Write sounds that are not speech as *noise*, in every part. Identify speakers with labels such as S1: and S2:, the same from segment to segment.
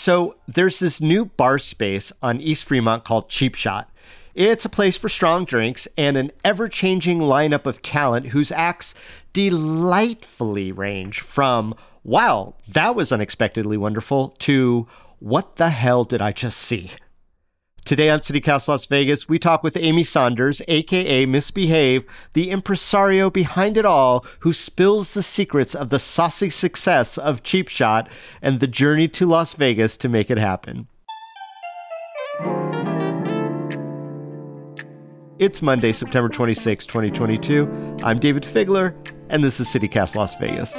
S1: so there's this new bar space on East Fremont called Cheap Shot. It's a place for strong drinks and an ever changing lineup of talent whose acts delightfully range from, wow, that was unexpectedly wonderful, to, what the hell did I just see? Today on CityCast Las Vegas, we talk with Amy Saunders, aka Miss Behave, the impresario behind it all, who spills the secrets of the saucy success of Cheap Shot and the journey to Las Vegas to make it happen. It's Monday, September 26, 2022. I'm Dayvid Figler, and this is CityCast Las Vegas.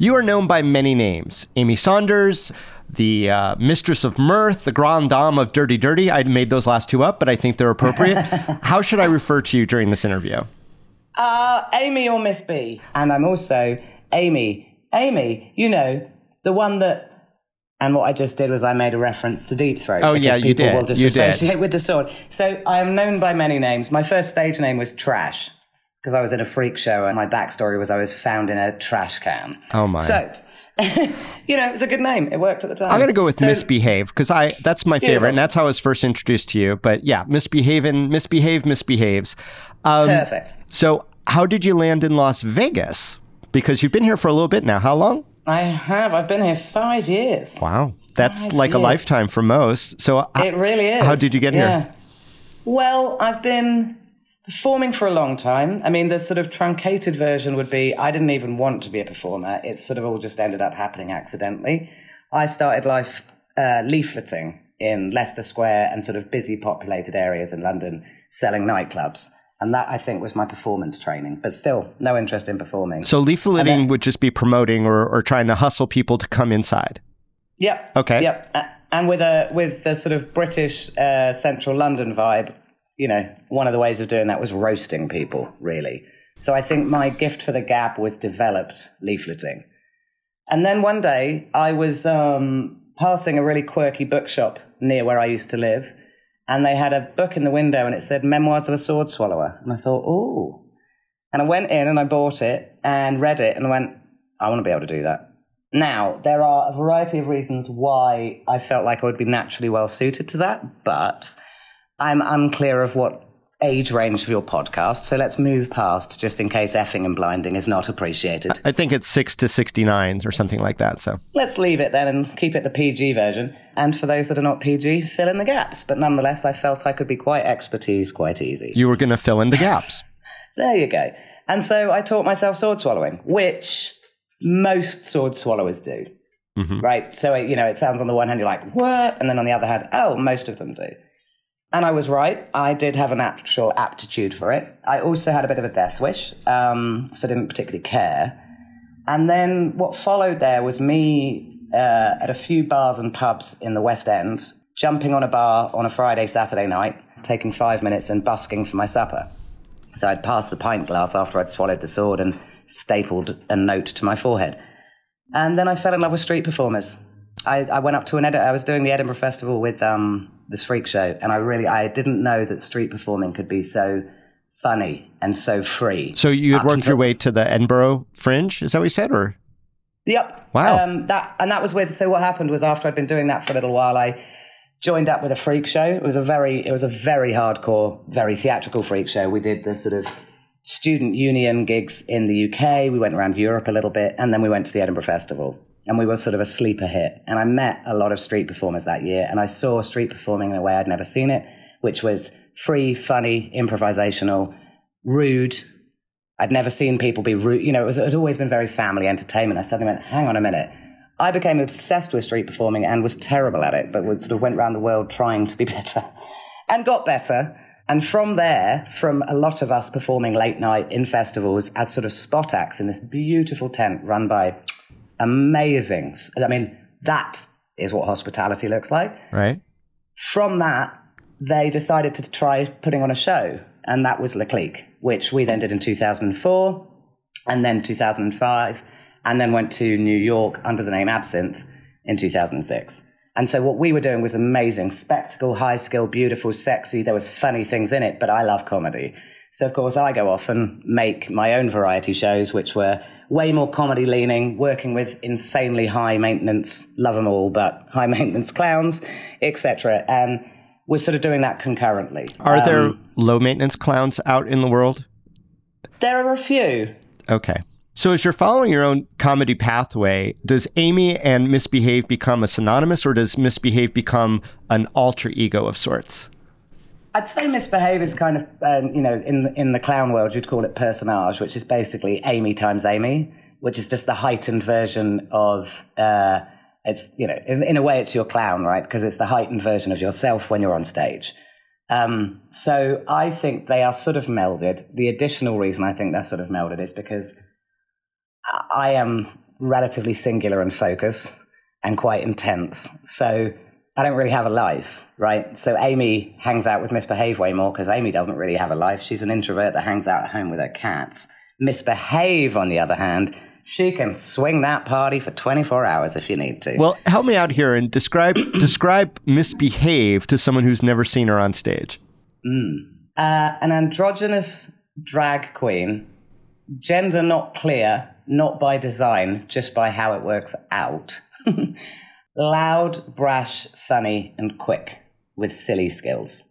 S1: You are known by many names Amy Saunders, the uh, Mistress of Mirth, the Grande Dame of Dirty Dirty. I made those last two up, but I think they're appropriate. *laughs* How should I refer to you during this interview?
S2: Uh, Amy or Miss B. And I'm also Amy. Amy, you know, the one that. And what I just did was I made a reference to Deep Throat.
S1: Oh, yeah, you did.
S2: will just
S1: you
S2: associate
S1: did.
S2: with the sword. So I am known by many names. My first stage name was Trash because I was in a freak show and my backstory was I was found in a trash can.
S1: Oh, my.
S2: So, *laughs* you know, it was a good name. It worked at the time.
S1: I'm gonna go with
S2: So-
S1: misbehave because I that's my favorite,
S2: Beautiful.
S1: and that's how I was first introduced to you. But yeah, misbehaving, misbehave, misbehaves. Um,
S2: Perfect.
S1: So, how did you land in Las Vegas? Because you've been here for a little bit now. How long?
S2: I have. I've been here five years.
S1: Wow, that's
S2: Five
S1: like a lifetime for most. So,
S2: It really is.
S1: How did you get
S2: Yeah.
S1: here?
S2: Well, I've been performing for a long time. I mean, the sort of truncated version would be I didn't even want to be a performer. It sort of all just ended up happening accidentally. I started life uh, leafleting in Leicester Square and sort of busy populated areas in London selling nightclubs. And that, I think, was my performance training, but still no interest in performing.
S1: so leafleting would just be promoting or, or trying to hustle people to come inside.
S2: Yep.
S1: Okay.
S2: Yep. And with a with the sort of British uh, central London vibe, you know, one of the ways of doing that was roasting people, really. So I think my gift for the gab was developed leafleting. And then one day I was um, passing a really quirky bookshop near where I used to live, and they had a book in the window and it said Memoirs of a Sword Swallower. And I thought, oh. And I went in and I bought it and read it and went, I want to be able to do that. Now, there are a variety of reasons why I felt like I would be naturally well suited to that, but I'm unclear of what age range of your podcast. So let's move past just in case effing and blinding is not appreciated.
S1: I think it's six to sixty nines or something like that. So
S2: Let's leave it then and keep it the PG version. And for those that are not PG, fill in the gaps. But nonetheless, I felt I could be quite expertise quite easy.
S1: you were going to fill in the gaps. *laughs*
S2: There you go. And so I taught myself sword swallowing, which most sword swallowers do. Mm-hmm. Right? So, you know, it sounds on the one hand, you're like, what? And then on the other hand, oh, most of them do. And I was right. I did have an actual aptitude for it. I also had a bit of a death wish, um, so I didn't particularly care. And then what followed there was me uh, at a few bars and pubs in the West End, jumping on a bar on a Friday, Saturday night, taking five minutes and busking for my supper. So I'd passed the pint glass after I'd swallowed the sword and stapled a note to my forehead. And then I fell in love with street performers. I, I went up to an edit. I was doing the Edinburgh Festival with um, this freak show, and I really I didn't know that street performing could be so funny and so free.
S1: So you had worked your way to the Edinburgh Fringe. Is that what you said? Or
S2: Yep.
S1: Wow.
S2: Um, that and that was with. So what happened was after I'd been doing that for a little while, I joined up with a freak show. It was a very it was a very hardcore, very theatrical freak show. We did the sort of student union gigs in the UK. We went around Europe a little bit, and then we went to the Edinburgh Festival. And we were sort of a sleeper hit. And I met a lot of street performers that year, and I saw street performing in a way I'd never seen it, which was free, funny, improvisational, rude, I'd never seen people be rude. You know, it, was, it had always been very family entertainment. I suddenly went, hang on a minute. I became obsessed with street performing and was terrible at it, but sort of went around the world trying to be *laughs* better and got better. And from there, from a lot of us performing late night in festivals as sort of spot acts in this beautiful tent run by amazing, I mean, that is what hospitality looks like
S1: right?
S2: from that, they decided to try putting on a show, and that was La Clique, which we then did in 2004, and then 2005, and then went to New York under the name Absinthe, in 2006. And so what we were doing was amazing spectacle, high skill, beautiful, sexy. There was funny things in it, but I love comedy. So of course I go off and make my own variety shows, which were way more comedy leaning, working with insanely high maintenance, love them all, but high *laughs* maintenance clowns, etc. And we're sort of doing that concurrently.
S1: Are um, there low maintenance clowns out in the world?
S2: There are a few.
S1: Okay. So, as you're following your own comedy pathway, does Amy and Miss Behave become a synonymous, or does Miss Behave become an alter ego of sorts?
S2: I'd say Miss Behave is kind of, um, you know, in in the clown world, you'd call it personage, which is basically Amy times Amy, which is just the heightened version of. Uh, it's you know, in a way, it's your clown, right? Because it's the heightened version of yourself when you're on stage. Um, so I think they are sort of melded. The additional reason I think they're sort of melded is because I am relatively singular and focused and quite intense. So I don't really have a life, right? So Amy hangs out with Miss Behave way more because Amy doesn't really have a life. She's an introvert that hangs out at home with her cats. Miss Behave, on the other hand, she can swing that party for 24 hours if you need to.
S1: Well, help me out here and describe *clears throat* describe Miss Behave to someone who's never seen her on stage.
S2: Mm. Uh, an androgynous drag queen, gender not clear, not by design, just by how it works out. *laughs* Loud, brash, funny, and quick with silly skills.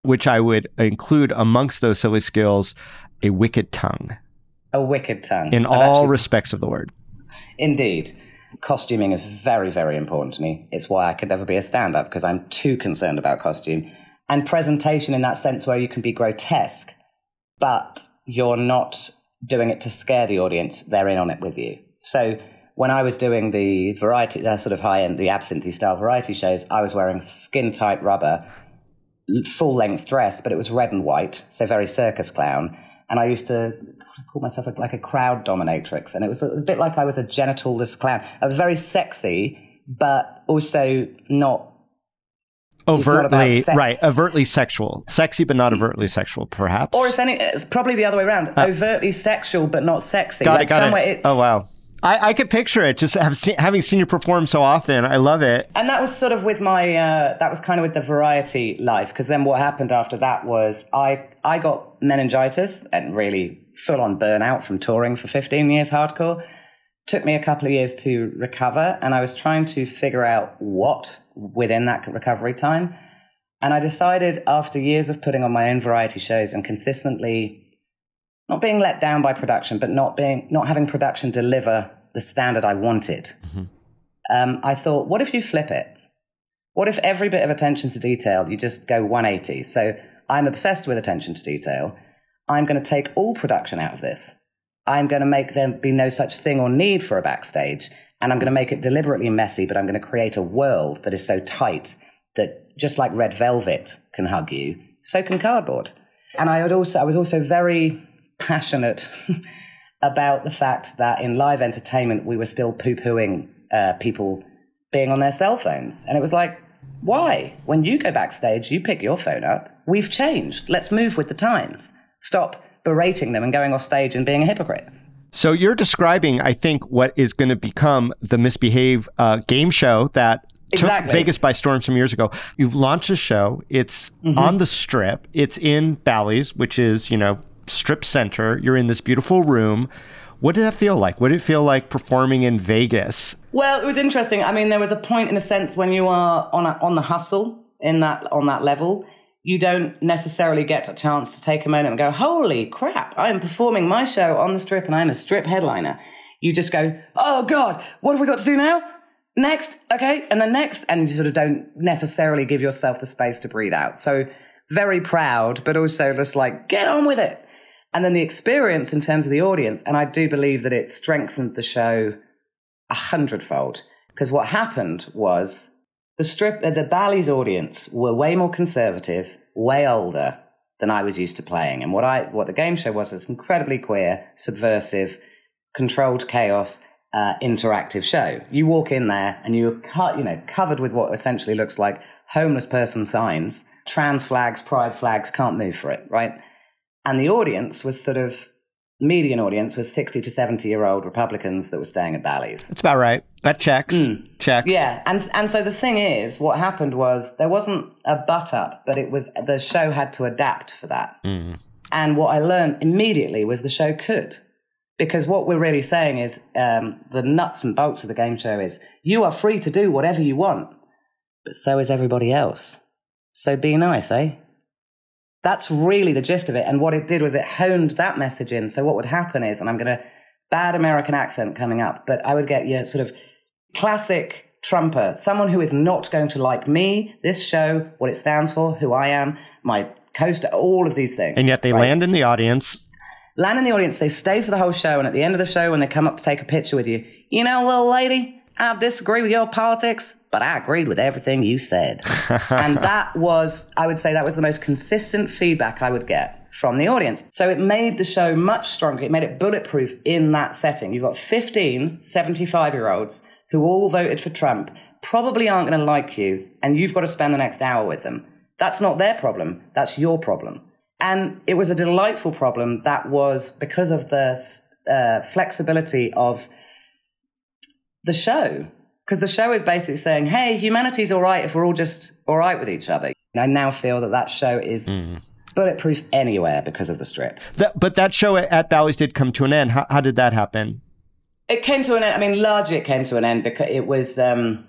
S1: Which I would include amongst those silly skills a wicked tongue.
S2: A wicked tongue.
S1: In I've all actually, respects of the word.
S2: Indeed. Costuming is very, very important to me. It's why I could never be a stand up because I'm too concerned about costume. And presentation in that sense where you can be grotesque, but you're not doing it to scare the audience, they're in on it with you. So when I was doing the variety, the sort of high end, the absinthe style variety shows, I was wearing skin tight rubber, full length dress, but it was red and white, so very circus clown. And I used to call myself like a crowd dominatrix, and it was, it was a bit like I was a genitalless clown. I was very sexy, but also not
S1: overtly right overtly sexual sexy but not overtly sexual perhaps
S2: or if any it's probably the other way around uh, overtly sexual but not sexy
S1: got like it got it. it. oh wow I, I could picture it just seen, having seen you perform so often. I love it.
S2: And that was sort of with my uh, that was kind of with the variety life because then what happened after that was i i got meningitis and really full on burnout from touring for 15 years hardcore. Took me a couple of years to recover and I was trying to figure out what within that recovery time. And I decided after years of putting on my own variety shows and consistently not being let down by production, but not being not having production deliver the standard I wanted. Mm-hmm. Um, I thought, what if you flip it? What if every bit of attention to detail you just go 180? So I'm obsessed with attention to detail. I'm going to take all production out of this. I'm going to make there be no such thing or need for a backstage. And I'm going to make it deliberately messy, but I'm going to create a world that is so tight that just like red velvet can hug you, so can cardboard. And I, had also, I was also very passionate *laughs* about the fact that in live entertainment, we were still poo pooing uh, people being on their cell phones. And it was like, why? When you go backstage, you pick your phone up. We've changed. Let's move with the times. Stop berating them and going off stage and being a hypocrite.
S1: So you're describing, I think, what is going to become the Miss Behave uh, game show that exactly. took Vegas by storm some years ago. You've launched a show. It's mm-hmm. on the Strip. It's in Bally's, which is you know Strip Center. You're in this beautiful room. What did that feel like? What did it feel like performing in Vegas?
S2: Well, it was interesting. I mean, there was a point in a sense when you are on a, on the hustle in that on that level you don't necessarily get a chance to take a moment and go, holy crap, I'm performing my show on the strip and I'm a strip headliner. You just go, oh God, what have we got to do now? Next, okay, and then next, and you sort of don't necessarily give yourself the space to breathe out. So very proud, but also just like, get on with it. And then the experience in terms of the audience, and I do believe that it strengthened the show a hundredfold. Because what happened was the strip, uh, the Bally's audience were way more conservative, way older than I was used to playing. And what I, what the game show was, is incredibly queer, subversive, controlled chaos, uh, interactive show. You walk in there and you're cut, you know, covered with what essentially looks like homeless person signs, trans flags, pride flags, can't move for it, right? And the audience was sort of median audience was 60 to 70 year old Republicans that were staying at Bally's.
S1: That's about right. That checks. Checks.
S2: Yeah, and and so the thing is, what happened was there wasn't a butt up, but it was the show had to adapt for that. And what I learned immediately was the show could, because what we're really saying is um, the nuts and bolts of the game show is you are free to do whatever you want, but so is everybody else. So be nice, eh? That's really the gist of it. And what it did was it honed that message in. So what would happen is, and I'm going to bad American accent coming up, but I would get your sort of classic trumper, someone who is not going to like me, this show, what it stands for, who I am, my coaster, all of these things.
S1: And yet they
S2: right?
S1: land in the audience.
S2: land in the audience, they stay for the whole show, and at the end of the show, when they come up to take a picture with you, you know, little lady, I disagree with your politics, but I agreed with everything you said. *laughs* and that was, I would say, that was the most consistent feedback I would get from the audience. So it made the show much stronger. It made it bulletproof in that setting. You've got 15 75 year olds who all voted for Trump, probably aren't going to like you, and you've got to spend the next hour with them. That's not their problem, that's your problem. And it was a delightful problem that was because of the uh, flexibility of the show. Because the show is basically saying, hey, humanity's all right if we're all just all right with each other. And I now feel that that show is bulletproof anywhere because of the strip.
S1: That, but that show at, at Bally's did come to an end. How, how did that happen?
S2: It came to an end. I mean, largely it came to an end because it was, um,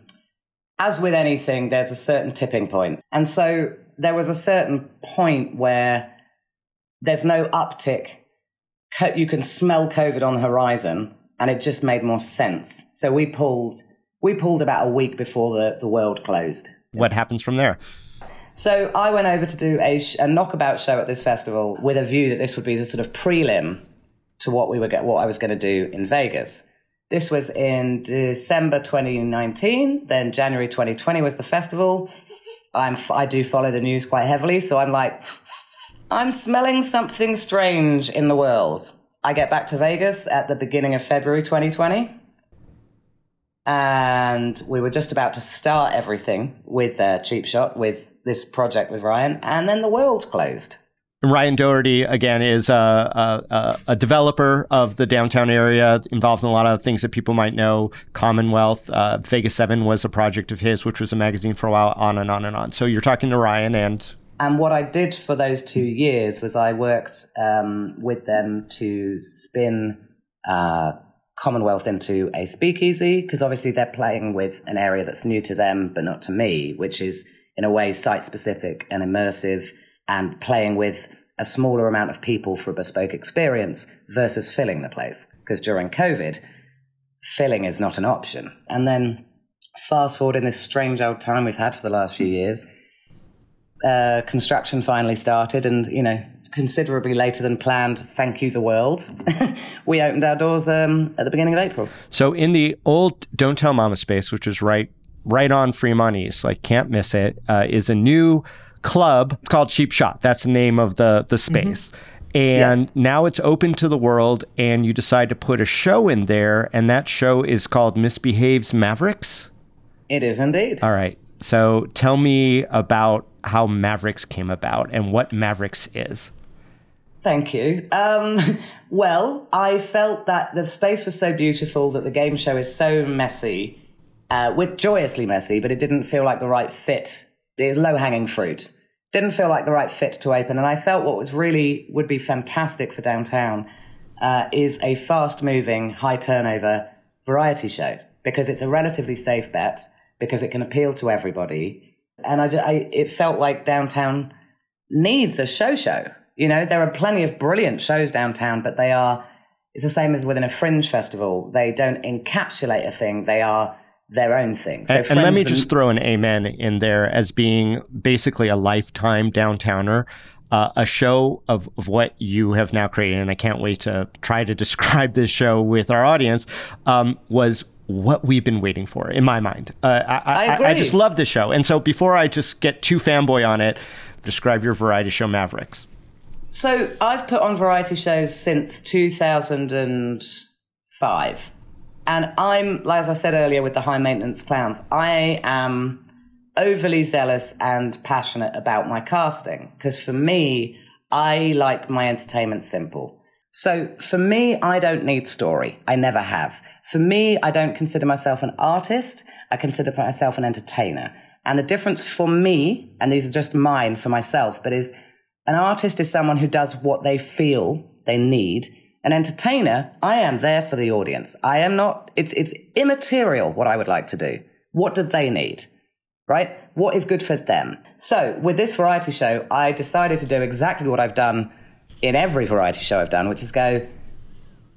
S2: as with anything, there's a certain tipping point. And so there was a certain point where there's no uptick. You can smell COVID on the horizon, and it just made more sense. So we pulled, we pulled about a week before the, the world closed.
S1: What happens from there?
S2: So I went over to do a, sh- a knockabout show at this festival with a view that this would be the sort of prelim to what we were get, what I was going to do in Vegas. This was in December 2019. Then January 2020 was the festival. I'm f- I do follow the news quite heavily, so I'm like, I'm smelling something strange in the world. I get back to Vegas at the beginning of February 2020 and we were just about to start everything with uh, Cheap Shot with this project with Ryan, and then the world closed.
S1: Ryan Doherty again is a, a, a, developer of the downtown area, involved in a lot of things that people might know. Commonwealth, uh, Vegas Seven was a project of his, which was a magazine for a while, on and on and on. So you're talking to Ryan, and
S2: And what I did for those two years was I worked um, with them to spin uh, Commonwealth into a speakeasy because obviously they're playing with an area that's new to them but not to me, which is in a way site specific and immersive and playing with a smaller amount of people for a bespoke experience versus filling the place. Because during COVID, filling is not an option. And then fast forward in this strange old time we've had for the last few years, uh, construction finally started, and you know, considerably later than planned. Thank you, the world. *laughs* we opened our doors um, at the beginning of April.
S1: so in the old Don't Tell Mama space, which is right right on Fremont East, like can't miss it, uh, is a new club. It's called Cheap Shot. That's the name of the the space. And now it's open to the world, and you decide to put a show in there, and that show is called Miss Behave's Mavericks.
S2: It is indeed.
S1: All right. So tell me about how Mavericks came about and what Mavericks is.
S2: Thank you. Um, *laughs* well, I felt that the space was so beautiful that the game show is so messy, uh, with joyously messy, but it didn't feel like the right fit. It's low hanging fruit. Didn't feel like the right fit to open, and I felt what was really would be fantastic for downtown uh, is a fast moving, high turnover variety show because it's a relatively safe bet because it can appeal to everybody, and I, I it felt like downtown needs a show show. You know, there are plenty of brilliant shows downtown, but they are, it's the same as within a fringe festival. They don't encapsulate a thing, they are their own thing. So
S1: and, and let me just throw an amen in there as being basically a lifetime downtowner. Uh, a show of, of what you have now created, and I can't wait to try to *laughs* describe this show with our audience, um, was what we've been waiting for in my mind. Uh, I, I,
S2: I
S1: I, just love this show. And so before I just get too fanboy on it, describe your variety show Mavericks.
S2: So I've put on variety shows since 2005. And I'm, as I said earlier with the high maintenance clowns, I am overly zealous and passionate about my casting. Because for me, I like my entertainment simple. So for me, I don't need story. I never have. For me, I don't consider myself an artist. I consider myself an entertainer. And the difference for me, and these are just mine for myself, but is an artist is someone who does what they feel they need. An entertainer, I am there for the audience. I am not, it's, it's immaterial what I would like to do. What do they need? Right? What is good for them? So with this variety show, I decided to do exactly what I've done in every variety show I've done, which is go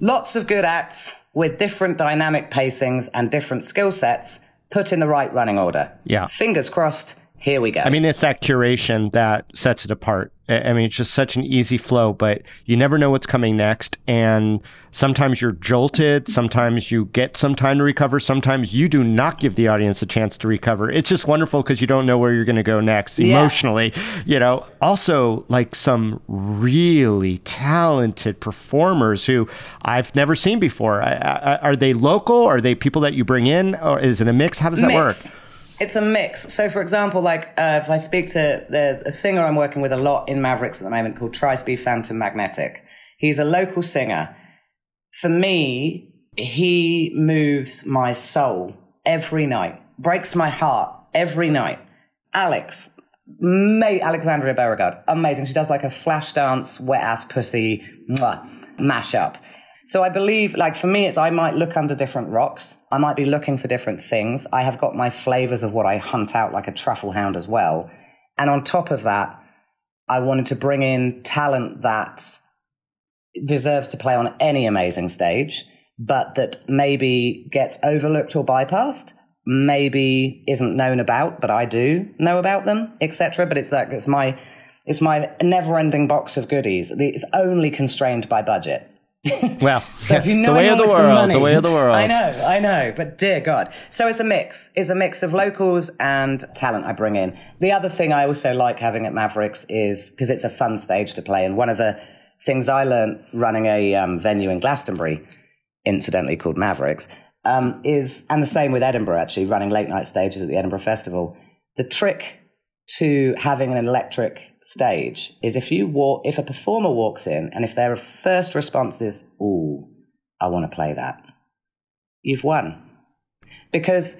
S2: lots of good acts with different dynamic pacings and different skill sets put in the right running order.
S1: Yeah.
S2: Fingers crossed. Here we go.
S1: I mean, it's that curation that sets it apart. I mean, it's just such an easy flow, but you never know what's coming next. And sometimes you're jolted. Sometimes you get some time to recover. Sometimes you do not give the audience a chance to recover. It's just wonderful because you don't know where you're going to go next emotionally. Yeah. You know, also like some really talented performers who I've never seen before. I, I, are they local? Are they people that you bring in? Or is it a mix? How does that
S2: mix.
S1: work?
S2: It's a mix. So, for example, like uh, if I speak to, there's a singer I'm working with a lot in Mavericks at the moment called Trisby Phantom Magnetic. He's a local singer. For me, he moves my soul every night, breaks my heart every night. Alex, mate, Alexandria Beauregard, amazing. She does like a flash dance, wet ass pussy, mwah, mashup. So I believe, like for me, it's I might look under different rocks. I might be looking for different things. I have got my flavors of what I hunt out like a truffle hound as well. And on top of that, I wanted to bring in talent that deserves to play on any amazing stage, but that maybe gets overlooked or bypassed, maybe isn't known about, but I do know about them, etc. But it's that it's my it's my never-ending box of goodies. It's only constrained by budget. *laughs*
S1: well, so if you know the way of the world, money, the way of the world.
S2: I know, I know, but dear God. So it's a mix. It's a mix of locals and talent I bring in. The other thing I also like having at Mavericks is because it's a fun stage to play. And one of the things I learned running a um, venue in Glastonbury, incidentally called Mavericks, um, is, and the same with Edinburgh actually, running late night stages at the Edinburgh Festival. The trick to having an electric stage is if you walk, if a performer walks in and if their first response is, "Ooh, I want to play that," you've won. Because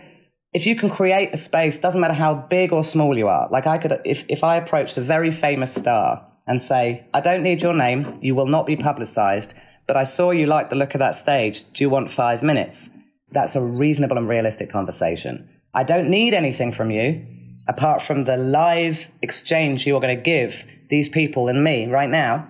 S2: if you can create a space, doesn't matter how big or small you are. Like I could, if if I approached a very famous star and say, "I don't need your name, you will not be publicized, but I saw you like the look of that stage. Do you want five minutes?" That's a reasonable and realistic conversation. I don't need anything from you apart from the live exchange you're going to give these people and me right now,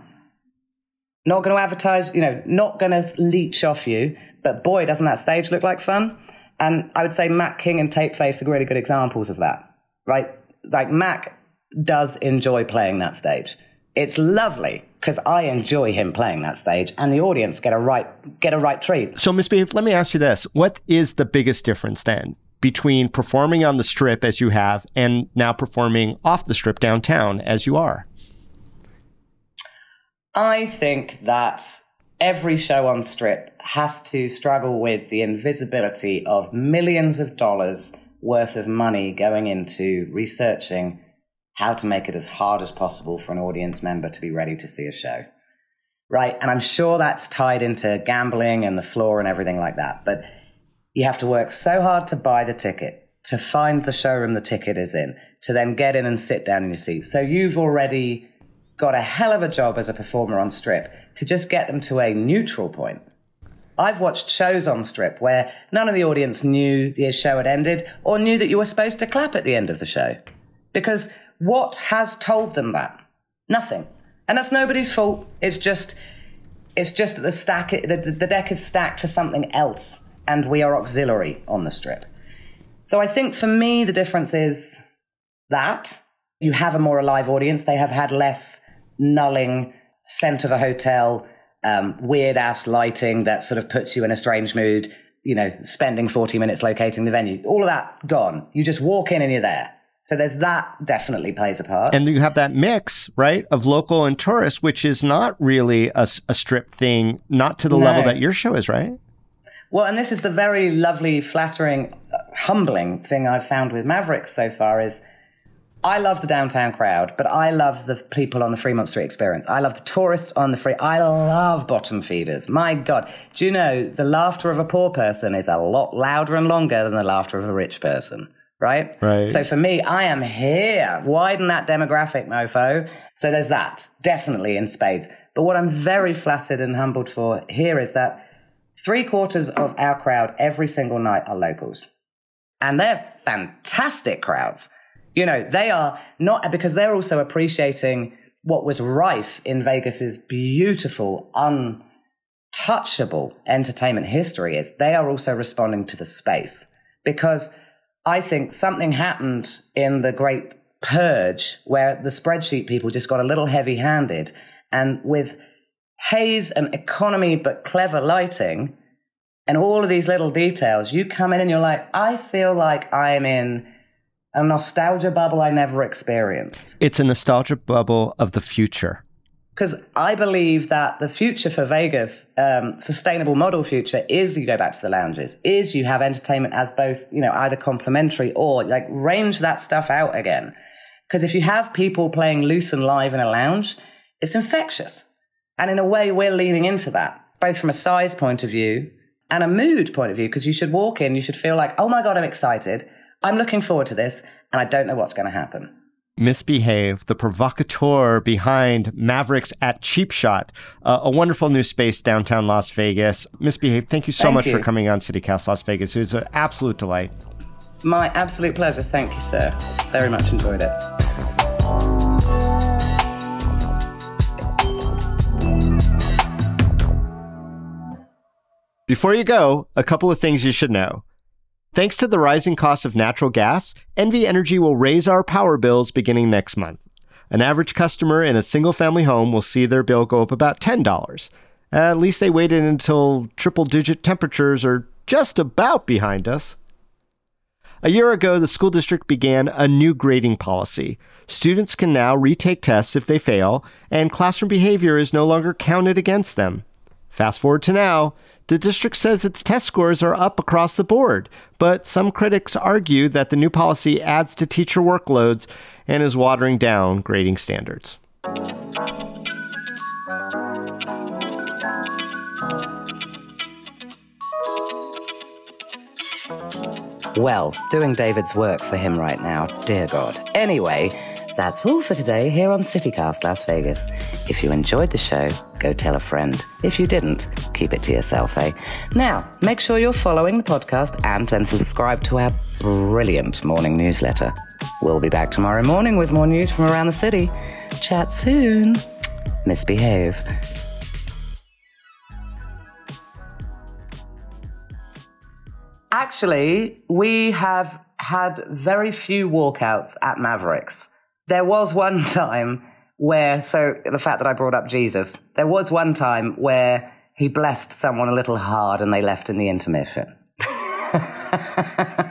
S2: not going to advertise, you know, not going to leech off you. But boy, doesn't that stage look like fun? And I would say Mac King and Tapeface are really good examples of that, right? Like Mac does enjoy playing that stage. It's lovely because I enjoy him playing that stage, and the audience get a right get a right treat.
S1: So, Miss Beef, let me ask you this: What is the biggest difference then between performing on the strip as you have and now performing off the strip downtown as you are?
S2: I think that every show on strip has to struggle with the invisibility of millions of dollars worth of money going into researching how to make it as hard as possible for an audience member to be ready to see a show. Right. And I'm sure that's tied into gambling and the floor and everything like that. But you have to work so hard to buy the ticket, to find the showroom the ticket is in, to then get in and sit down in your seat. So you've already got a hell of a job as a performer on strip to just get them to a neutral point. I've watched shows on strip where none of the audience knew the show had ended or knew that you were supposed to clap at the end of the show. Because what has told them that? Nothing. And that's nobody's fault. It's just it's just that the stack the, the deck is stacked for something else and we are auxiliary on the strip. So I think for me, the difference is that you have a more alive audience. They have had less nulling, scent of a hotel, um, weird ass lighting that sort of puts you in a strange mood, you know, spending 40 minutes locating the venue. All of that gone. You just walk in and you're there. So there's that definitely plays a part.
S1: And you have that mix, right, of local and tourist, which is not really a, a strip thing, not to the no. level that your show is, right?
S2: Well, and this is the very lovely, flattering, uh, humbling thing I've found with Mavericks so far is I love the downtown crowd, but I love the people on the Fremont Street experience. I love the tourists on the free. I love bottom feeders. My God. Do you know the laughter of a poor person is a lot louder and longer than the laughter of a rich person? Right?
S1: Right.
S2: So for me, I am here. Widen that demographic, mofo. So there's that. Definitely in spades. But what I'm very flattered and humbled for here is that three quarters of our crowd every single night are locals. And they're fantastic crowds. You know, they are not because they're also appreciating what was rife in Vegas's beautiful, untouchable entertainment history is they are also responding to the space because I think something happened in the great purge where the spreadsheet people just got a little heavy handed and with haze and economy but clever lighting and all of these little details, you come in and you're like, I feel like I am in a nostalgia bubble I never experienced.
S1: It's a nostalgia bubble of the future.
S2: Because I believe that the future for Vegas, um, sustainable model future, is you go back to the lounges, is you have entertainment as both, you know, either complementary or like range that stuff out again. Because if you have people playing loose and live in a lounge, it's infectious. And in a way, we're leaning into that, both from a size point of view and a mood point of view, because you should walk in, you should feel like, oh my God, I'm excited. I'm looking forward to this, and I don't know what's going to happen.
S1: Miss Behave, the provocateur behind Mavericks at Cheap Shot, uh, a wonderful new space downtown Las Vegas. Miss Behave, thank you so
S2: Thank
S1: much
S2: you.
S1: for coming on CityCast Las Vegas. It was an absolute delight.
S2: My absolute pleasure. Thank you, sir. Very much enjoyed it.
S1: Before you go, a couple of things you should know. Thanks to the rising cost of natural gas, NV Energy will raise our power bills beginning next month. An average customer in a single family home will see their bill go up about $10. At least they waited until triple digit temperatures are just about behind us. A year ago, the school district began a new grading policy. Students can now retake tests if they fail, and classroom behavior is no longer counted against them. Fast forward to now, the district says its test scores are up across the board, but some critics argue that the new policy adds to teacher workloads and is watering down grading standards.
S2: Well, doing Dayvid's work for him right now, dear God. Anyway, that's all for today here on CityCast Las Vegas. If you enjoyed the show, go tell a friend. If you didn't, keep it to yourself, eh? Now, make sure you're following the podcast and then subscribe to our brilliant morning newsletter. We'll be back tomorrow morning with more news from around the city. Chat soon. Miss Behave. Actually, we have had very few walkouts at Mavericks. There was one *laughs* time where, so the fact that I brought up Jesus, there was one time where he blessed someone a little hard and they left in the intermission. *laughs*